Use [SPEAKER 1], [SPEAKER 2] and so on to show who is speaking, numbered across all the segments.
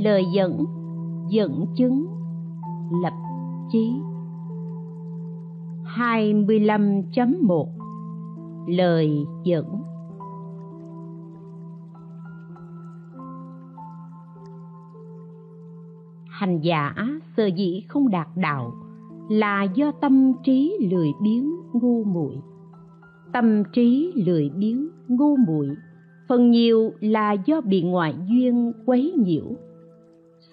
[SPEAKER 1] lời dẫn dẫn chứng, lập chí. 25.1 Lời dẫn. Hành giả sơ dĩ không đạt đạo là do tâm trí lười biếng ngu muội. Tâm trí lười biếng ngu muội phần nhiều là do bị ngoại duyên quấy nhiễu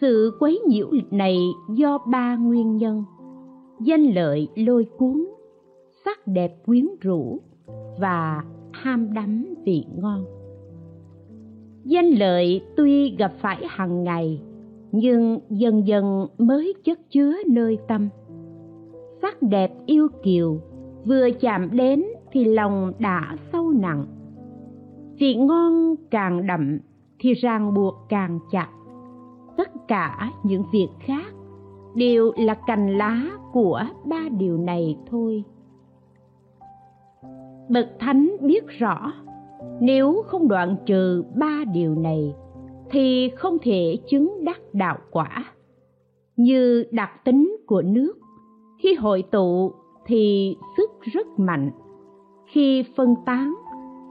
[SPEAKER 1] sự quấy nhiễu này do ba nguyên nhân. Danh lợi lôi cuốn, sắc đẹp quyến rũ và ham đắm vị ngon. Danh lợi tuy gặp phải hàng ngày, nhưng dần dần mới chất chứa nơi tâm. Sắc đẹp yêu kiều vừa chạm đến thì lòng đã sâu nặng. Vị ngon càng đậm thì ràng buộc càng chặt tất cả những việc khác đều là cành lá của ba điều này thôi. Bậc thánh biết rõ, nếu không đoạn trừ ba điều này, thì không thể chứng đắc đạo quả. Như đặc tính của nước, khi hội tụ thì sức rất mạnh, khi phân tán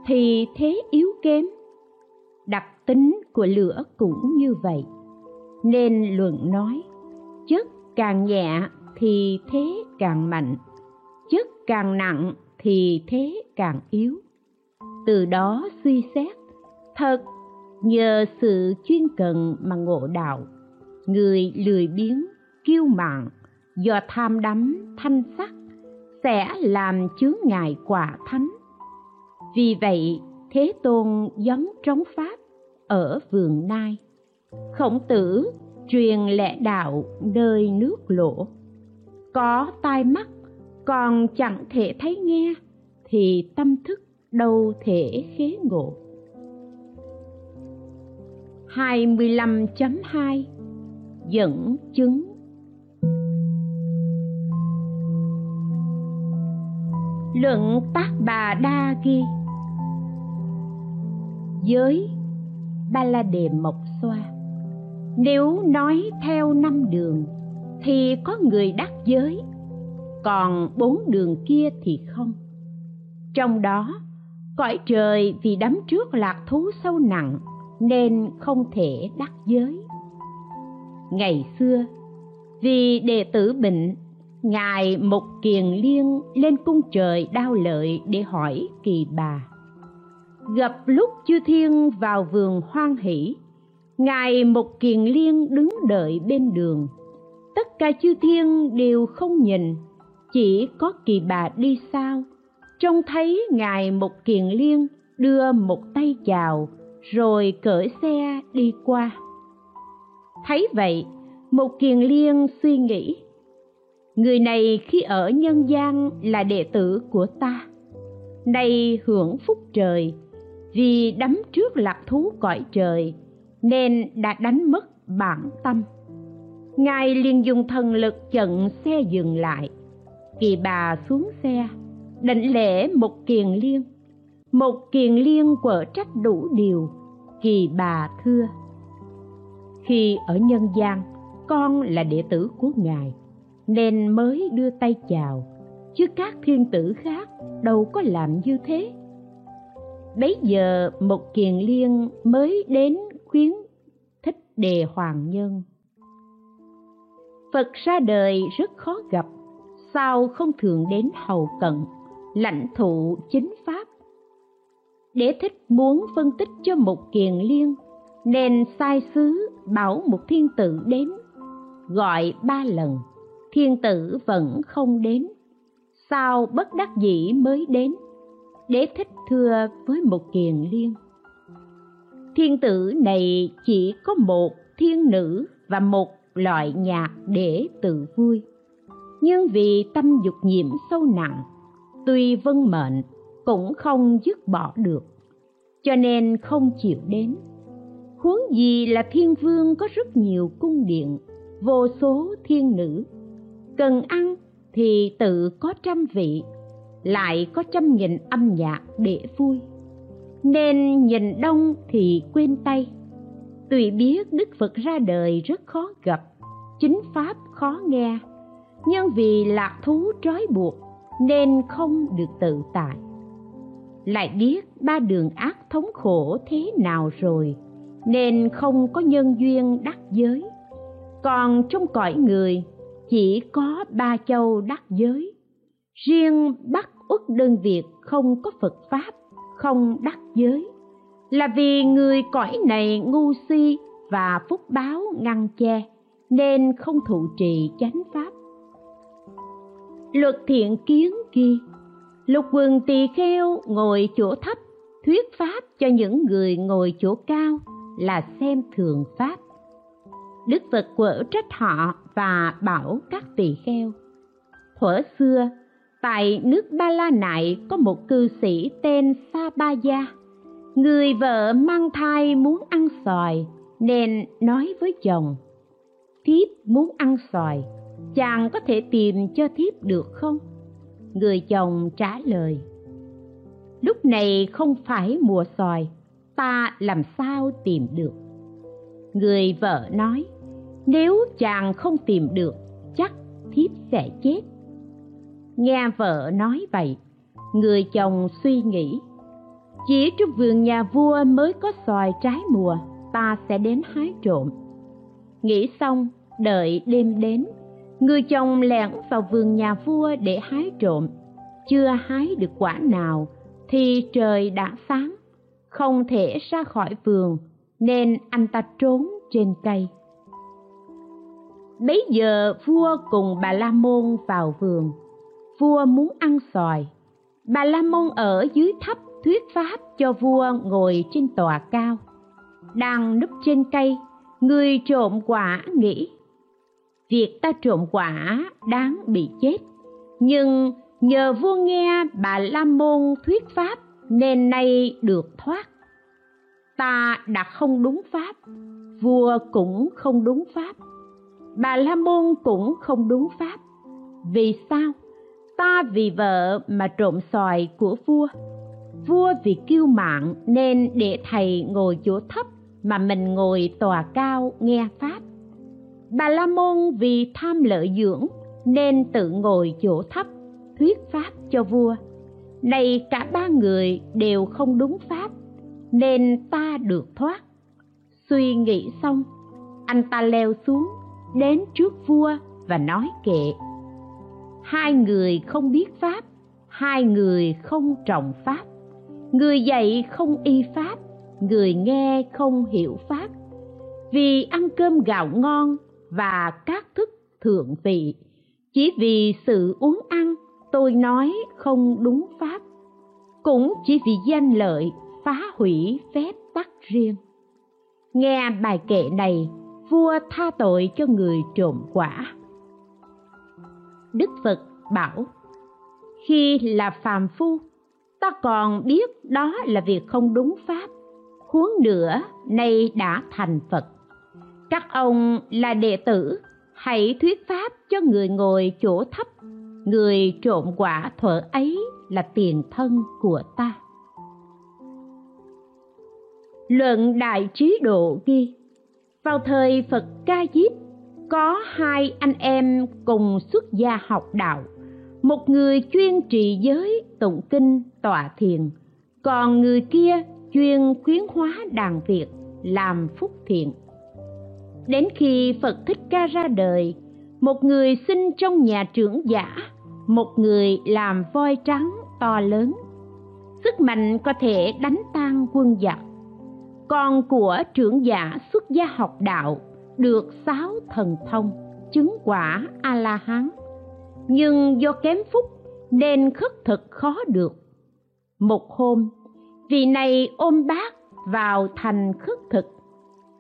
[SPEAKER 1] thì thế yếu kém. Đặc tính của lửa cũng như vậy nên luận nói chất càng nhẹ thì thế càng mạnh chất càng nặng thì thế càng yếu. Từ đó suy xét, thật nhờ sự chuyên cần mà ngộ đạo. Người lười biếng, kiêu mạn, do tham đắm thanh sắc sẽ làm chướng ngại quả thánh. Vì vậy, thế tôn giống trống pháp ở vườn nai khổng tử truyền lẽ đạo nơi nước lỗ. Có tai mắt, còn chẳng thể thấy nghe, thì tâm thức đâu thể khế ngộ. 25.2 Dẫn chứng. Luận tác bà đa ghi. Giới Ba la đề mộc xoa. Nếu nói theo năm đường, Thì có người đắc giới, Còn bốn đường kia thì không. Trong đó, Cõi trời vì đắm trước lạc thú sâu nặng, Nên không thể đắc giới. Ngày xưa, Vì đệ tử bệnh, ngài mục kiền liên lên cung trời đao lợi để hỏi kỳ bà. Gặp lúc chư thiên vào vườn hoan hỷ ngài mục kiền liên đứng đợi bên đường. Tất cả chư thiên đều không nhìn, chỉ có kỳ bà đi sau. Trông thấy ngài mục kiền liên đưa một tay chào rồi cởi xe đi qua. Thấy vậy mục kiền liên suy nghĩ, người này khi ở nhân gian là đệ tử của ta. Nay hưởng phúc trời, vì đắm trước lạc thú cõi trời nên đã đánh mất bản tâm. Ngài liền dùng thần lực chận xe dừng lại. Kỳ bà xuống xe định lễ một kiền liên. Một kiền liên quở trách đủ điều, kỳ bà thưa. Khi ở nhân gian, con là đệ tử của ngài, nên mới đưa tay chào, chứ các thiên tử khác đâu có làm như thế. Bấy giờ một kiền liên mới đến khuyến thích đề hoàng nhân. Phật ra đời rất khó gặp, sao không thường đến hầu cận, lãnh thụ chính pháp. Để thích muốn phân tích cho một kiền liên, nên sai sứ bảo một thiên tử đến, gọi ba lần, thiên tử vẫn không đến. Sao bất đắc dĩ mới đến? Đế thích thưa với một kiền liên thiên tử này chỉ có một thiên nữ và một loại nhạc để tự vui. Nhưng vì tâm dục nhiễm sâu nặng, tuy vân mệnh cũng không dứt bỏ được, cho nên không chịu đến. Huống gì là thiên vương có rất nhiều cung điện, vô số thiên nữ, cần ăn thì tự có trăm vị, lại có trăm nghìn âm nhạc để vui nên nhìn đông thì quên tây tuy biết đức phật ra đời rất khó gặp, chính pháp khó nghe. Nhưng vì lạc thú trói buộc nên không được tự tại. Lại biết ba đường ác thống khổ thế nào rồi, nên không có nhân duyên đắc giới. Còn trong cõi người, chỉ có ba châu đắc giới. Riêng bắc uất đơn việt không có phật pháp không đắc giới. Là vì người cõi này ngu si và phúc báo ngăn che, nên không thụ trì chánh pháp. Luật thiện kiến ghi, lục quần tỳ kheo ngồi chỗ thấp, thuyết pháp cho những người ngồi chỗ cao là xem thường pháp. Đức phật quở trách họ và bảo các tỳ kheo, thuở xưa tại nước ba la nại có một cư sĩ tên sa ba gia. Người vợ mang thai muốn ăn xoài, nên nói với chồng, thiếp muốn ăn xoài, chàng có thể tìm cho thiếp được không? Người chồng trả lời, lúc này không phải mùa xoài, ta làm sao tìm được? Người vợ nói, nếu chàng không tìm được, chắc thiếp sẽ chết nghe vợ nói vậy, người chồng suy nghĩ, chỉ trong vườn nhà vua mới có xoài trái mùa, ta sẽ đến hái trộm. Nghĩ xong, đợi đêm đến, người chồng lẻn vào vườn nhà vua để hái trộm. Chưa hái được quả nào thì trời đã sáng, không thể ra khỏi vườn, nên anh ta trốn trên cây. Bấy giờ vua cùng bà la môn vào vườn vua muốn ăn xoài. Bà la môn ở dưới thấp thuyết pháp cho vua ngồi trên tòa cao. Đang núp trên cây, người trộm quả nghĩ, việc ta trộm quả đáng bị chết. Nhưng nhờ vua nghe bà la môn thuyết pháp nên nay được thoát. Ta đã không đúng pháp, vua cũng không đúng pháp. Bà la môn cũng không đúng pháp. Vì sao? Ta vì vợ mà trộm xoài của vua. Vua vì kiêu mạng nên để thầy ngồi chỗ thấp mà mình ngồi tòa cao nghe pháp. Bà la môn vì tham lợi dưỡng nên tự ngồi chỗ thấp thuyết pháp cho vua. Này cả ba người đều không đúng pháp nên ta được thoát. Suy nghĩ xong, anh ta leo xuống đến trước vua và nói kệ hai người không biết pháp, hai người không trọng pháp. Người dạy không y pháp, người nghe không hiểu pháp. Vì ăn cơm gạo ngon và các thức thượng vị, chỉ vì sự uống ăn, tôi nói không đúng pháp. Cũng chỉ vì danh lợi phá hủy phép tắc riêng. Nghe bài kệ này, vua tha tội cho người trộm quả đức phật bảo, khi là phàm phu, ta còn biết đó là việc không đúng pháp. Huống nữa, nay đã thành phật. Các ông là đệ tử, hãy thuyết pháp cho người ngồi chỗ thấp. Người trộm quả thuở ấy là tiền thân của ta. Luận đại trí độ ghi, vào thời phật ca diếp có hai anh em cùng xuất gia học đạo, một người chuyên trì giới tụng kinh, tọa thiền, còn người kia chuyên khuyến hóa đàn việt, làm phúc thiện. Đến khi phật thích ca ra đời, một người sinh trong nhà trưởng giả, một người làm voi trắng to lớn. Sức mạnh có thể đánh tan quân giặc. Còn của trưởng giả xuất gia học đạo được sáu thần thông, chứng quả a la hán nhưng do kém phúc nên khất thực khó được. Một hôm, vị này ôm bác vào thành khất thực,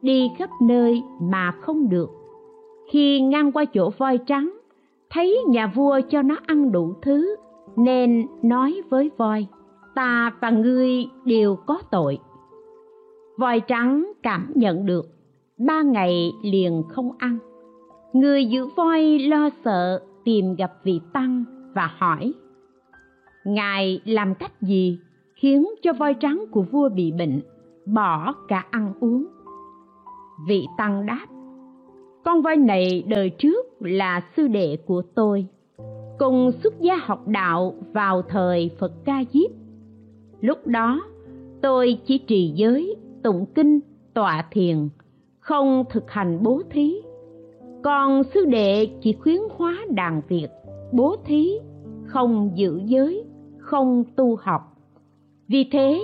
[SPEAKER 1] đi khắp nơi mà không được. Khi ngang qua chỗ voi trắng, thấy nhà vua cho nó ăn đủ thứ, nên nói với voi, ta và ngươi đều có tội. Voi trắng cảm nhận được ba ngày liền không ăn. Người giữ voi lo sợ tìm gặp vị tăng và hỏi, ngài làm cách gì khiến cho voi trắng của vua bị bệnh, bỏ cả ăn uống? Vị tăng đáp, con voi này đời trước là sư đệ của tôi, cùng xuất gia học đạo vào thời phật ca diếp. Lúc đó tôi chỉ trì giới, tụng kinh, tọa thiền không thực hành bố thí. Còn sư đệ chỉ khuyến hóa đàn việt bố thí, không giữ giới, không tu học. Vì thế,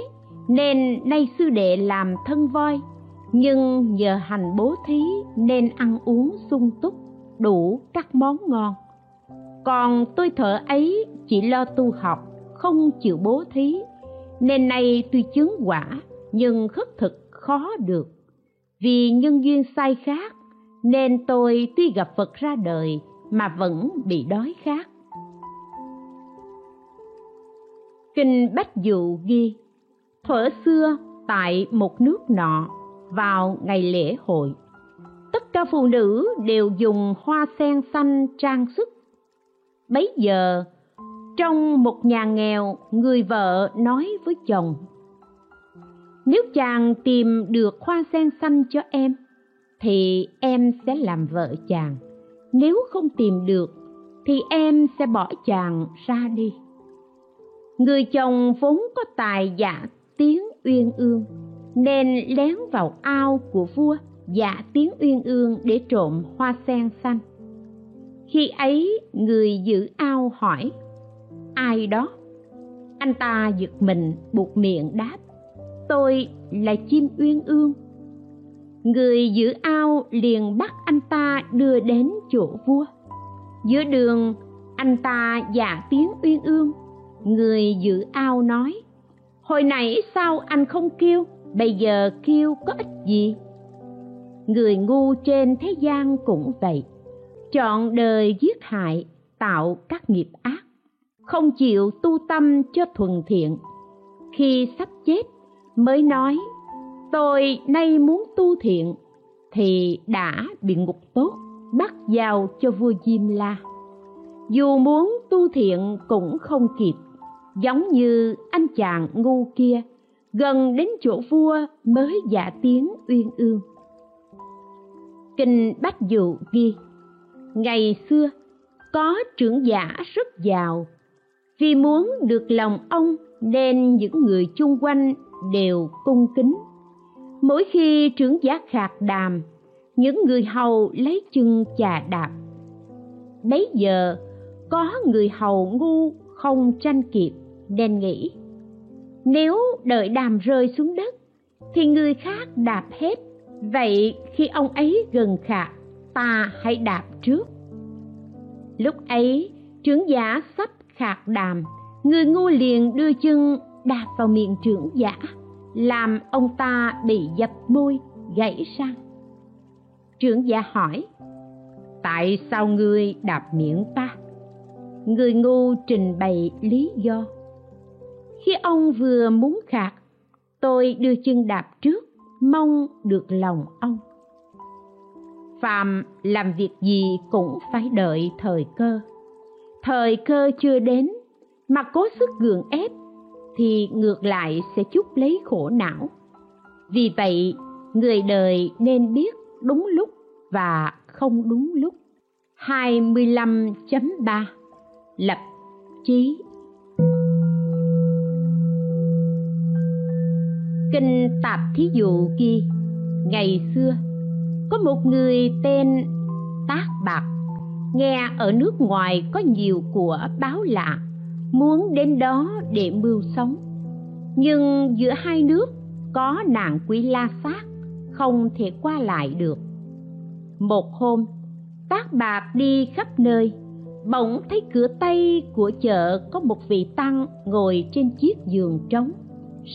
[SPEAKER 1] nên nay sư đệ làm thân voi, nhưng nhờ hành bố thí nên ăn uống sung túc, đủ các món ngon. Còn tôi thợ ấy chỉ lo tu học, không chịu bố thí. Nên nay tuy chứng quả, nhưng khất thực khó được vì nhân duyên sai khác, nên tôi tuy gặp phật ra đời mà vẫn bị đói khát. Kinh bách dụ ghi, thuở xưa, tại một nước nọ, vào ngày lễ hội, tất cả phụ nữ đều dùng hoa sen xanh trang sức. Bấy giờ, trong một nhà nghèo, người vợ nói với chồng nếu chàng tìm được hoa sen xanh cho em, thì em sẽ làm vợ chàng. Nếu không tìm được, thì em sẽ bỏ chàng ra đi. Người chồng vốn có tài giả tiếng uyên ương, nên lén vào ao của vua giả tiếng uyên ương để trộm hoa sen xanh. Khi ấy, người giữ ao hỏi, ai đó? Anh ta giật mình, buộc miệng đáp tôi là chim uyên ương. Người giữ ao liền bắt anh ta đưa đến chỗ vua. Giữa đường, anh ta giả tiếng uyên ương. Người giữ ao nói, hồi nãy sao anh không kêu? Bây giờ kêu có ích gì? Người ngu trên thế gian cũng vậy. Chọn đời giết hại, tạo các nghiệp ác. Không chịu tu tâm cho thuần thiện. Khi sắp chết mới nói, tôi nay muốn tu thiện, thì đã bị ngục tốt bắt giao cho vua diêm la. Dù muốn tu thiện cũng không kịp, giống như anh chàng ngu kia, gần đến chỗ vua mới dạ tiếng uyên ương. Kinh bách dụ ghi, ngày xưa, có trưởng giả rất giàu, vì muốn được lòng ông nên những người chung quanh đều cung kính. Mỗi khi trưởng giả khạc đàm, những người hầu lấy chân chà đạp. Bấy giờ, có người hầu ngu không tranh kịp, nên nghĩ, nếu đợi đàm rơi xuống đất, thì người khác đạp hết, vậy khi ông ấy gần khạc, ta hãy đạp trước. Lúc ấy, trưởng giả sắp khạc đàm, người ngu liền đưa chân đạp vào miệng trưởng giả, làm ông ta bị dập môi, gãy răng. Trưởng giả hỏi, tại sao ngươi đạp miệng ta? Người ngu trình bày lý do. Khi ông vừa muốn khạc, tôi đưa chân đạp trước, mong được lòng ông. Phàm làm việc gì cũng phải đợi thời cơ. Thời cơ chưa đến, mà cố sức gượng ép thì ngược lại sẽ chút lấy khổ não. Vì vậy, người đời nên biết đúng lúc và không đúng lúc. 25.3 Lập chí Kinh Tạp Thí Dụ ghi, Ngày xưa, có một người tên Tác Bạc. Nghe ở nước ngoài có nhiều của báo lạ muốn đến đó để mưu sống. Nhưng giữa hai nước có nàng quý la sát không thể qua lại được. Một hôm tác bạc đi khắp nơi, bỗng thấy cửa tây của chợ có một vị tăng ngồi trên chiếc giường trống,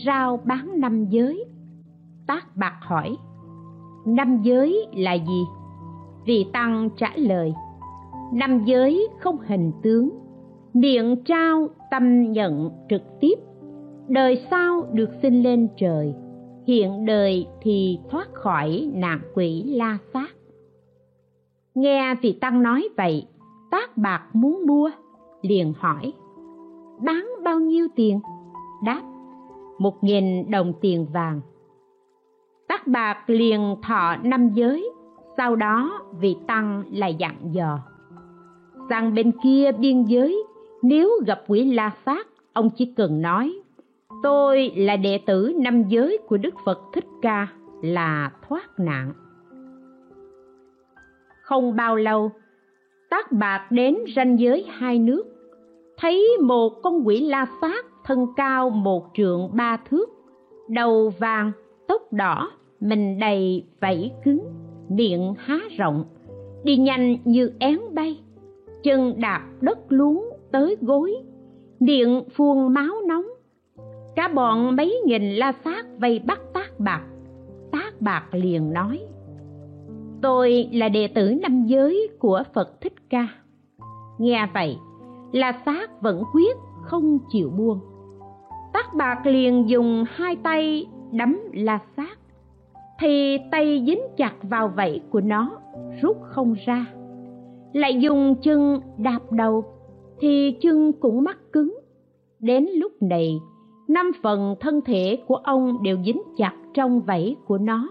[SPEAKER 1] rao bán năm giới. Tác bạc hỏi, năm giới là gì? Vị tăng trả lời, năm giới không hình tướng miệng trao tâm nhận trực tiếp. Đời sau được sinh lên trời, hiện đời thì thoát khỏi nạn quỷ la sát. Nghe vị tăng nói vậy, tác bạc muốn mua, liền hỏi, bán bao nhiêu tiền? Đáp, một nghìn đồng tiền vàng. Tác bạc liền thọ năm giới, sau đó vị tăng lại dặn dò, sang bên kia biên giới nếu gặp quỷ la phát, ông chỉ cần nói tôi là đệ tử năm giới của đức phật thích ca là thoát nạn. Không bao lâu tác bạc đến ranh giới hai nước thấy một con quỷ la phát thân cao một trượng ba thước đầu vàng tóc đỏ mình đầy vảy cứng miệng há rộng đi nhanh như én bay chân đạp đất luống tới gối. Miệng phun máu nóng. Cả bọn mấy nghìn la sát vây bắt tác bạc. Tác bạc liền nói, tôi là đệ tử năm giới của phật thích ca. Nghe vậy, la sát vẫn quyết không chịu buông. Tác bạc liền dùng hai tay đấm la sát. Thì tay dính chặt vào vảy của nó, rút không ra. Lại dùng chân đạp đầu thì chân cũng mắc cứng. Đến lúc này, năm phần thân thể của ông đều dính chặt trong vảy của nó.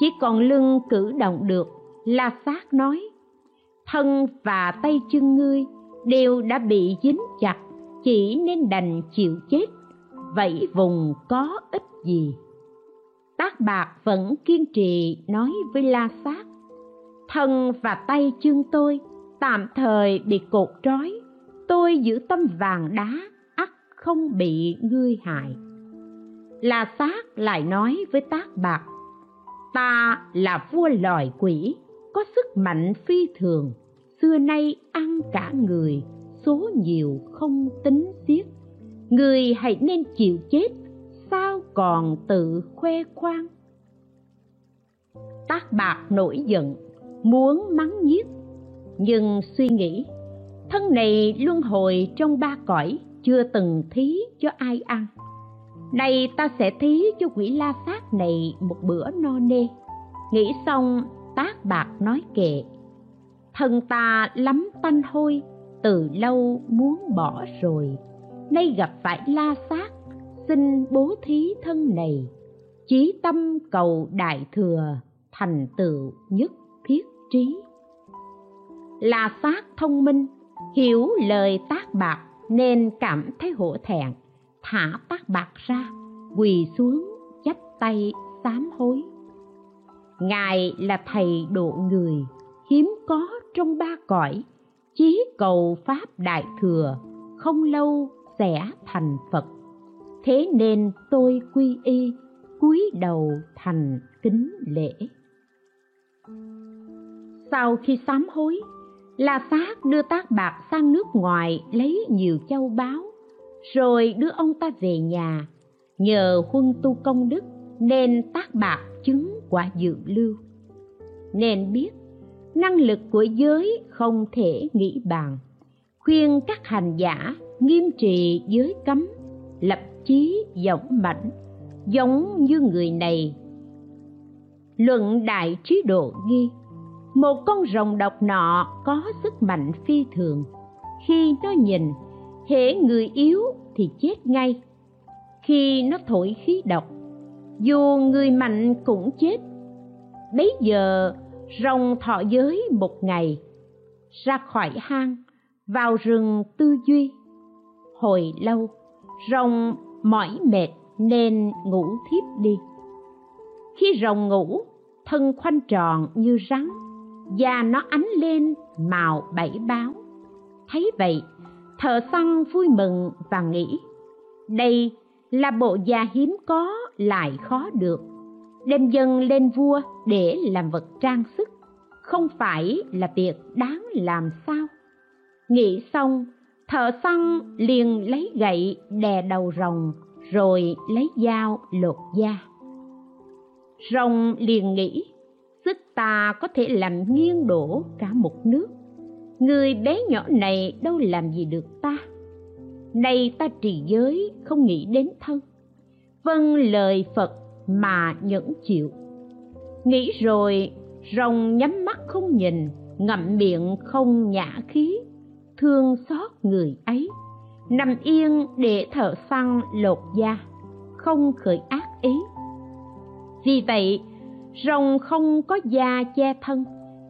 [SPEAKER 1] Chỉ còn lưng cử động được, la sát nói, thân và tay chân ngươi đều đã bị dính chặt, chỉ nên đành chịu chết. Vậy vùng có ích gì? Tác bạc vẫn kiên trì nói với la sát thân và tay chân tôi tạm thời bị cột trói tôi giữ tâm vàng đá ắt không bị ngươi hại. Là sát lại nói với tác bạc, ta là vua loài quỷ, có sức mạnh phi thường, xưa nay ăn cả người, số nhiều không tính xiết. Người hãy nên chịu chết, sao còn tự khoe khoang? Tác bạc nổi giận, muốn mắng nhiếc, nhưng suy nghĩ thân này luân hồi trong ba cõi, chưa từng thí cho ai ăn. Nay ta sẽ thí cho quỷ la sát này một bữa no nê. Nghĩ xong, tác bạc nói kệ, thân ta lắm tanh hôi, từ lâu muốn bỏ rồi. Nay gặp phải la sát xin bố thí thân này. Chí tâm cầu đại thừa, thành tựu nhất thiết trí. La sát thông minh hiểu lời tác bạc nên cảm thấy hổ thẹn. Thả tác bạc ra, quỳ xuống, chắp tay, sám hối. Ngài là thầy độ người, hiếm có trong ba cõi. Chí cầu pháp đại thừa, không lâu sẽ thành phật. Thế nên tôi quy y, cúi đầu thành kính lễ. Sau khi sám hối la sát đưa tác bạc sang nước ngoài lấy nhiều châu báu. Rồi đưa ông ta về nhà. Nhờ huân tu công đức nên tác bạc chứng quả dự lưu. Nên biết, năng lực của giới không thể nghĩ bàn. Khuyên các hành giả nghiêm trì giới cấm, lập chí dõng mãnh giống như người này. Luận đại trí độ ghi một con rồng độc nọ có sức mạnh phi thường. Khi nó nhìn, hễ người yếu thì chết ngay. Khi nó thổi khí độc, dù người mạnh cũng chết. Bấy giờ, rồng thọ giới một ngày, ra khỏi hang, vào rừng tư duy. Hồi lâu, rồng mỏi mệt nên ngủ thiếp đi. Khi rồng ngủ, thân khoanh tròn như rắn da nó ánh lên màu bảy báo. Thấy vậy, thợ săn vui mừng và nghĩ, đây là bộ da hiếm có lại khó được. Đem dân lên vua để làm vật trang sức, không phải là việc đáng làm sao. Nghĩ xong, thợ săn liền lấy gậy đè đầu rồng, rồi lấy dao lột da. Rồng liền nghĩ ta có thể làm nghiêng đổ cả một nước. Người bé nhỏ này đâu làm gì được ta? Nay ta trì giới, không nghĩ đến thân. Vâng lời phật mà nhẫn chịu. Nghĩ rồi, rồng nhắm mắt không nhìn, ngậm miệng không nhã khí. Thương xót người ấy. Nằm yên để thợ săn lột da, không khởi ác ý. Vì vậy rồng không có da che thân,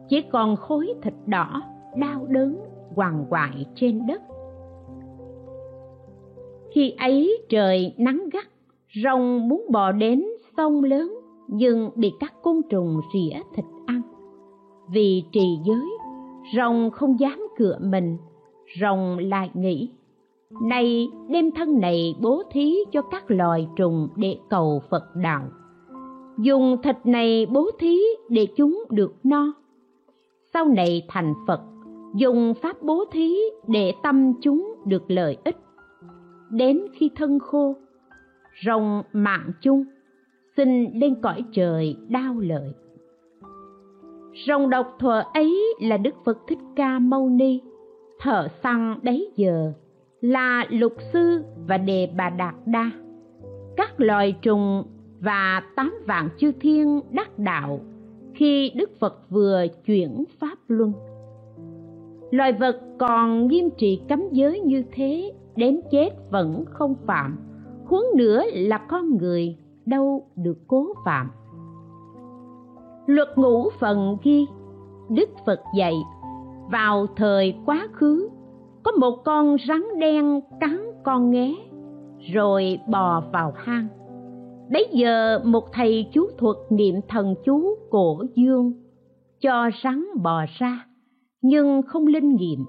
[SPEAKER 1] chỉ còn khối thịt đỏ đau đớn hoàng hoại trên đất. Khi ấy trời nắng gắt, rồng muốn bò đến sông lớn, nhưng bị các côn trùng rỉa thịt ăn. Vì trì giới, rồng không dám cựa mình, rồng lại nghĩ nay đem thân này bố thí cho các loài trùng để cầu phật đạo dùng thịt này bố thí để chúng được no. Sau này thành phật, dùng pháp bố thí để tâm chúng được lợi ích. Đến khi thân khô, rồng mạng chung, xin lên cõi trời đau lợi. Rồng độc thuở ấy là đức phật thích ca mâu ni. Thợ săn đấy giờ là lục sư và đề bà đạt đa. Các loài trùng và tám vạn chư thiên đắc đạo khi đức phật vừa chuyển pháp luân. Loài vật còn nghiêm trị cấm giới như thế, đến chết vẫn không phạm, huống nữa là con người đâu được cố phạm. Luật ngũ phần ghi, đức phật dạy, vào thời quá khứ, có một con rắn đen cắn con nghé, rồi bò vào hang bấy giờ một thầy chú thuật niệm thần chú cổ dương cho rắn bò ra nhưng không linh nghiệm.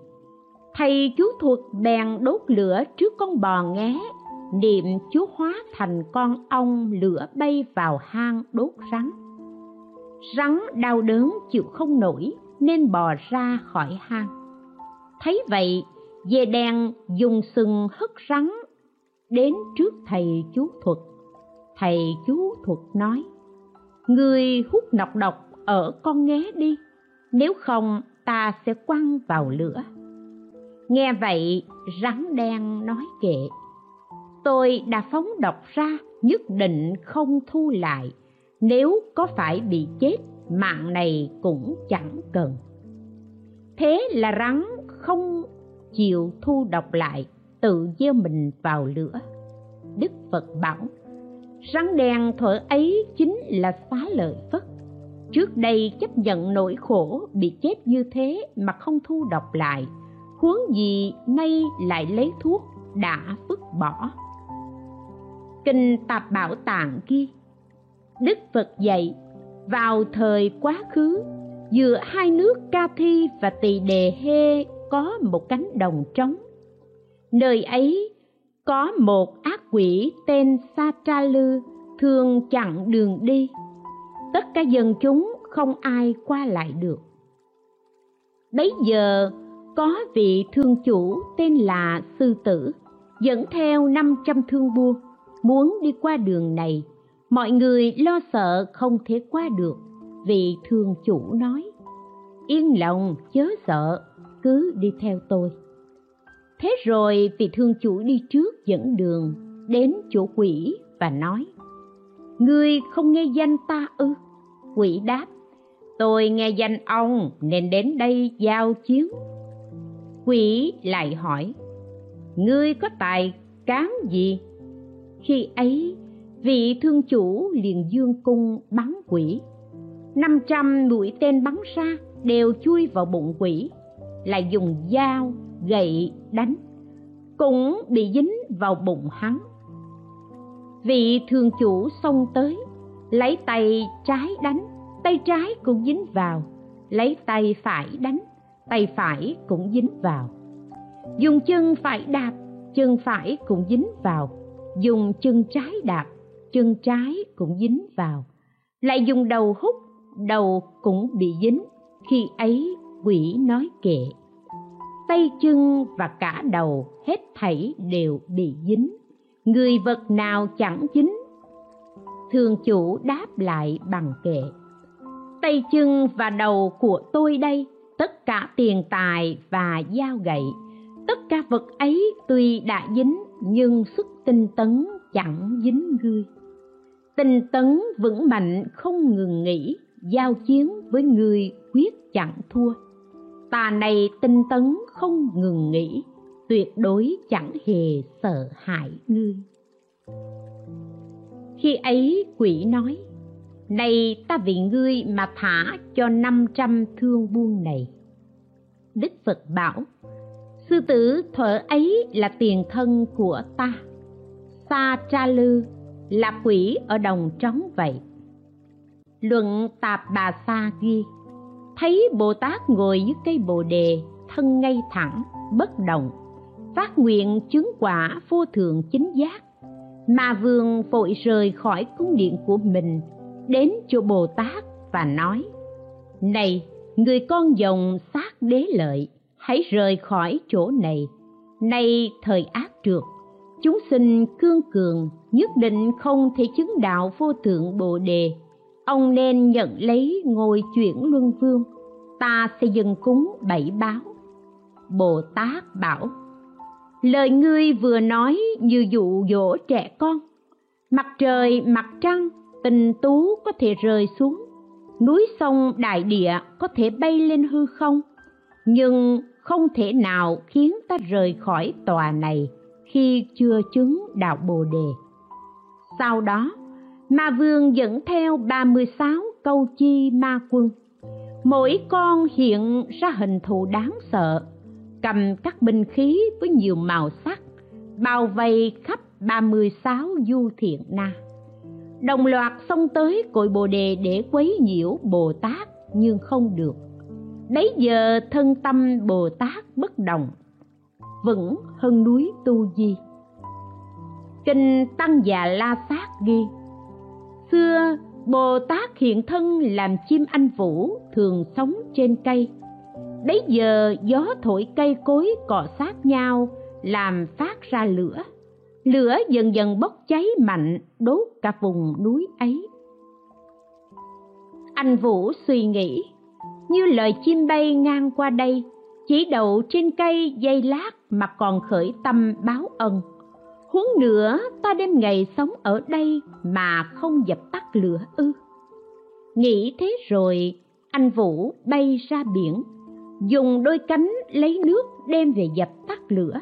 [SPEAKER 1] Thầy chú thuật bèn đốt lửa trước con bò ngé, niệm chú hóa thành con ong lửa bay vào hang đốt rắn. Rắn đau đớn chịu không nổi nên bò ra khỏi hang. Thấy vậy dê đen dùng sừng hất rắn đến trước thầy chú thuật thầy chú thuật nói, người hút nọc độc ở con nghé đi, nếu không ta sẽ quăng vào lửa. Nghe vậy, rắn đen nói kệ, tôi đã phóng độc ra, nhất định không thu lại. Nếu có phải bị chết, mạng này cũng chẳng cần. Thế là rắn không chịu thu độc lại, tự gieo mình vào lửa. Đức phật bảo rắn đen thuở ấy chính là xá lợi phất. Trước đây chấp nhận nỗi khổ bị chết như thế mà không thu độc lại, huống gì nay lại lấy thuốc đã vứt bỏ. Kinh tạp bảo tạng ghi, đức phật dạy, vào thời quá khứ, giữa hai nước ca thi và tỳ đề hê có một cánh đồng trống. Nơi ấy có một ác quỷ tên sa tra lư thường chặn đường đi. Tất cả dân chúng không ai qua lại được. Bấy giờ, có vị thương chủ tên là sư tử, dẫn theo năm trăm thương buôn muốn đi qua đường này. Mọi người lo sợ không thể qua được, Vị thương chủ nói. Yên lòng, chớ sợ, cứ đi theo tôi thế rồi vị thương chủ đi trước dẫn đường, đến chỗ quỷ và nói, ngươi không nghe danh ta ư? Quỷ đáp, tôi nghe danh ông nên đến đây giao chiến quỷ lại hỏi, ngươi có tài cán gì? Khi ấy, vị thương chủ liền dương cung bắn quỷ. Năm trăm mũi tên bắn ra đều chui vào bụng quỷ, lại dùng dao gậy đánh, cũng bị dính vào bụng hắn. Vị thường chủ xông tới, lấy tay trái đánh, tay trái cũng dính vào, lấy tay phải đánh, tay phải cũng dính vào. Dùng chân phải đạp, chân phải cũng dính vào. Dùng chân trái đạp, chân trái cũng dính vào. Lại dùng đầu hút, đầu cũng bị dính. Khi ấy quỷ nói kệ tay chân và cả đầu hết thảy đều bị dính. Người vật nào chẳng dính? Thường chủ đáp lại bằng kệ. Tay chân và đầu của tôi đây, tất cả tiền tài và dao gậy. Tất cả vật ấy tuy đã dính, nhưng sức tinh tấn chẳng dính ngươi. Tinh tấn vững mạnh không ngừng nghỉ, giao chiến với người quyết chẳng thua. Ta này tinh tấn không ngừng nghỉ, tuyệt đối chẳng hề sợ hãi ngươi. Khi ấy quỷ nói, này ta vì ngươi mà thả cho năm trăm thương buôn này. Đức phật bảo, sư tử thuở ấy là tiền thân của ta. Sa tra lư là quỷ ở đồng trống vậy. Luận tạp bà sa ghi thấy bồ tát ngồi dưới cây bồ đề, thân ngay thẳng, bất động, phát nguyện chứng quả vô thượng chính giác. Mà vương vội rời khỏi cung điện của mình, đến chỗ bồ tát và nói, này, người con dòng sát đế lợi, hãy rời khỏi chỗ này. Nay thời ác trượt, chúng sinh cương cường, nhất định không thể chứng đạo vô thượng bồ đề ông nên nhận lấy ngôi chuyển luân vương. Ta sẽ dâng cúng bảy báo. Bồ tát bảo, lời ngươi vừa nói như dụ dỗ trẻ con. Mặt trời, mặt trăng, tình tú có thể rơi xuống. Núi sông, đại địa có thể bay lên hư không. Nhưng không thể nào khiến ta rời khỏi tòa này khi chưa chứng đạo bồ đề. Sau đó ma vương dẫn theo 36 câu chi ma quân. Mỗi con hiện ra hình thù đáng sợ, cầm các binh khí với nhiều màu sắc, bao vây khắp 36 du thiện na. Đồng loạt xông tới cội bồ đề để quấy nhiễu bồ tát, nhưng không được. Bấy giờ thân tâm bồ tát bất động vững hơn núi tu di. Kinh tăng già la sát ghi xưa, bồ tát hiện thân làm chim anh vũ thường sống trên cây. Bấy giờ, gió thổi cây cối cọ sát nhau, làm phát ra lửa. Lửa dần dần bốc cháy mạnh, đốt cả vùng núi ấy. Anh vũ suy nghĩ, như lời chim bay ngang qua đây, chỉ đậu trên cây dây lát mà còn khởi tâm báo ân huống nữa, ta đêm ngày sống ở đây mà không dập tắt lửa ư. Nghĩ thế rồi, anh vũ bay ra biển, dùng đôi cánh lấy nước đem về dập tắt lửa.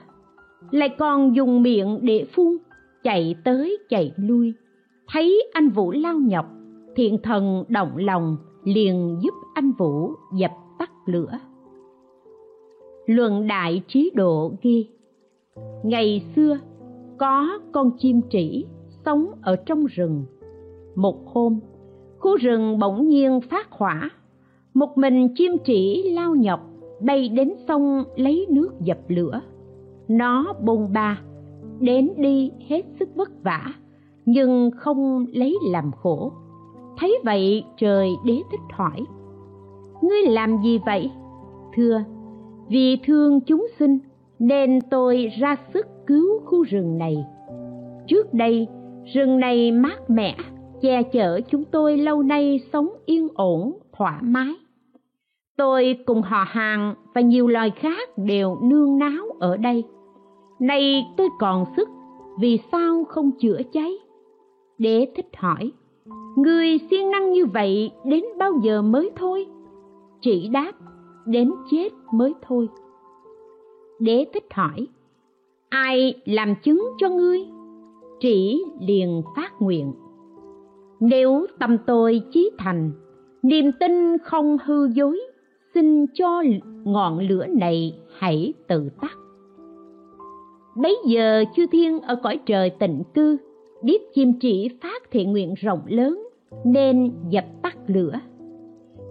[SPEAKER 1] Lại còn dùng miệng để phun, chạy tới chạy lui. Thấy anh vũ lao nhọc, thiện thần động lòng liền giúp anh vũ dập tắt lửa. Luận đại trí độ ghi, ngày xưa có con chim trĩ sống ở trong rừng. Một hôm, khu rừng bỗng nhiên phát hỏa. Một mình chim trĩ lao nhọc, bay đến sông lấy nước dập lửa. Nó bôn ba, đến đi hết sức vất vả, nhưng không lấy làm khổ. Thấy vậy, trời đế thích hỏi, ngươi làm gì vậy? Thưa, vì thương chúng sinh nên tôi ra sức cứu khu rừng này. Trước đây, rừng này mát mẻ, che chở chúng tôi lâu nay sống yên ổn, thoải mái. Tôi cùng họ hàng và nhiều loài khác đều nương náo ở đây. Nay tôi còn sức, vì sao không chữa cháy? Đế thích hỏi, người siêng năng như vậy đến bao giờ mới thôi? Chỉ đáp, đến chết mới thôi đế thích hỏi, ai làm chứng cho ngươi? Chỉ liền phát nguyện, nếu tâm tôi chí thành, niềm tin không hư dối, xin cho ngọn lửa này hãy tự tắt. Bấy giờ chư thiên ở cõi trời tịnh cư, biết chim chỉ phát thiện nguyện rộng lớn, nên dập tắt lửa.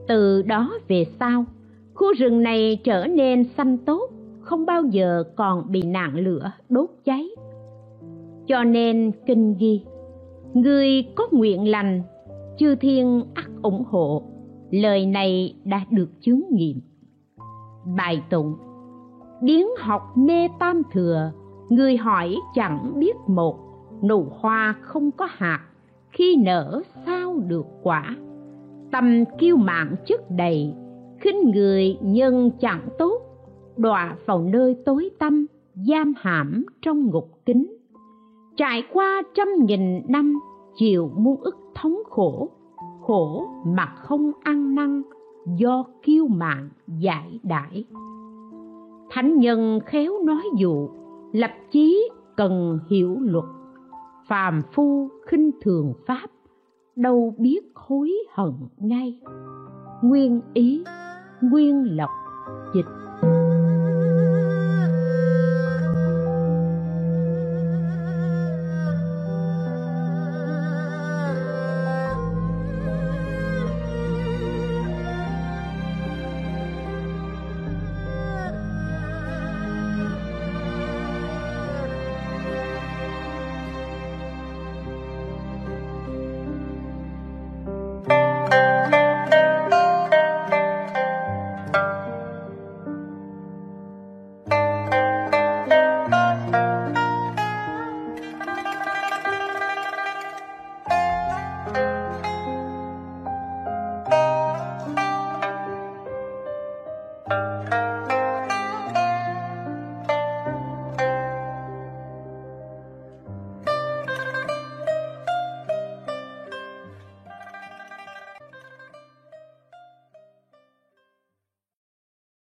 [SPEAKER 1] Từ đó về sau, khu rừng này trở nên xanh tốt không bao giờ còn bị nạn lửa, đốt cháy. Cho nên kinh ghi, người có nguyện lành, chư thiên ắt ủng hộ, lời này đã được chứng nghiệm. Bài tụng biến học mê tam thừa, người hỏi chẳng biết một, nụ hoa không có hạt, khi nở sao được quả? Tâm kiêu mạng chất đầy, khinh người nhân chẳng tốt đọa vào nơi tối tăm, giam hãm trong ngục kính. Trải qua trăm nghìn năm, chịu muôn ức thống khổ khổ mà không ăn năn do kiêu mạn giải đãi. Thánh nhân khéo nói dụ, lập chí cần hiểu luật. Phàm phu khinh thường pháp, đâu biết hối hận ngay. Nguyên ý, nguyên lộc, dịch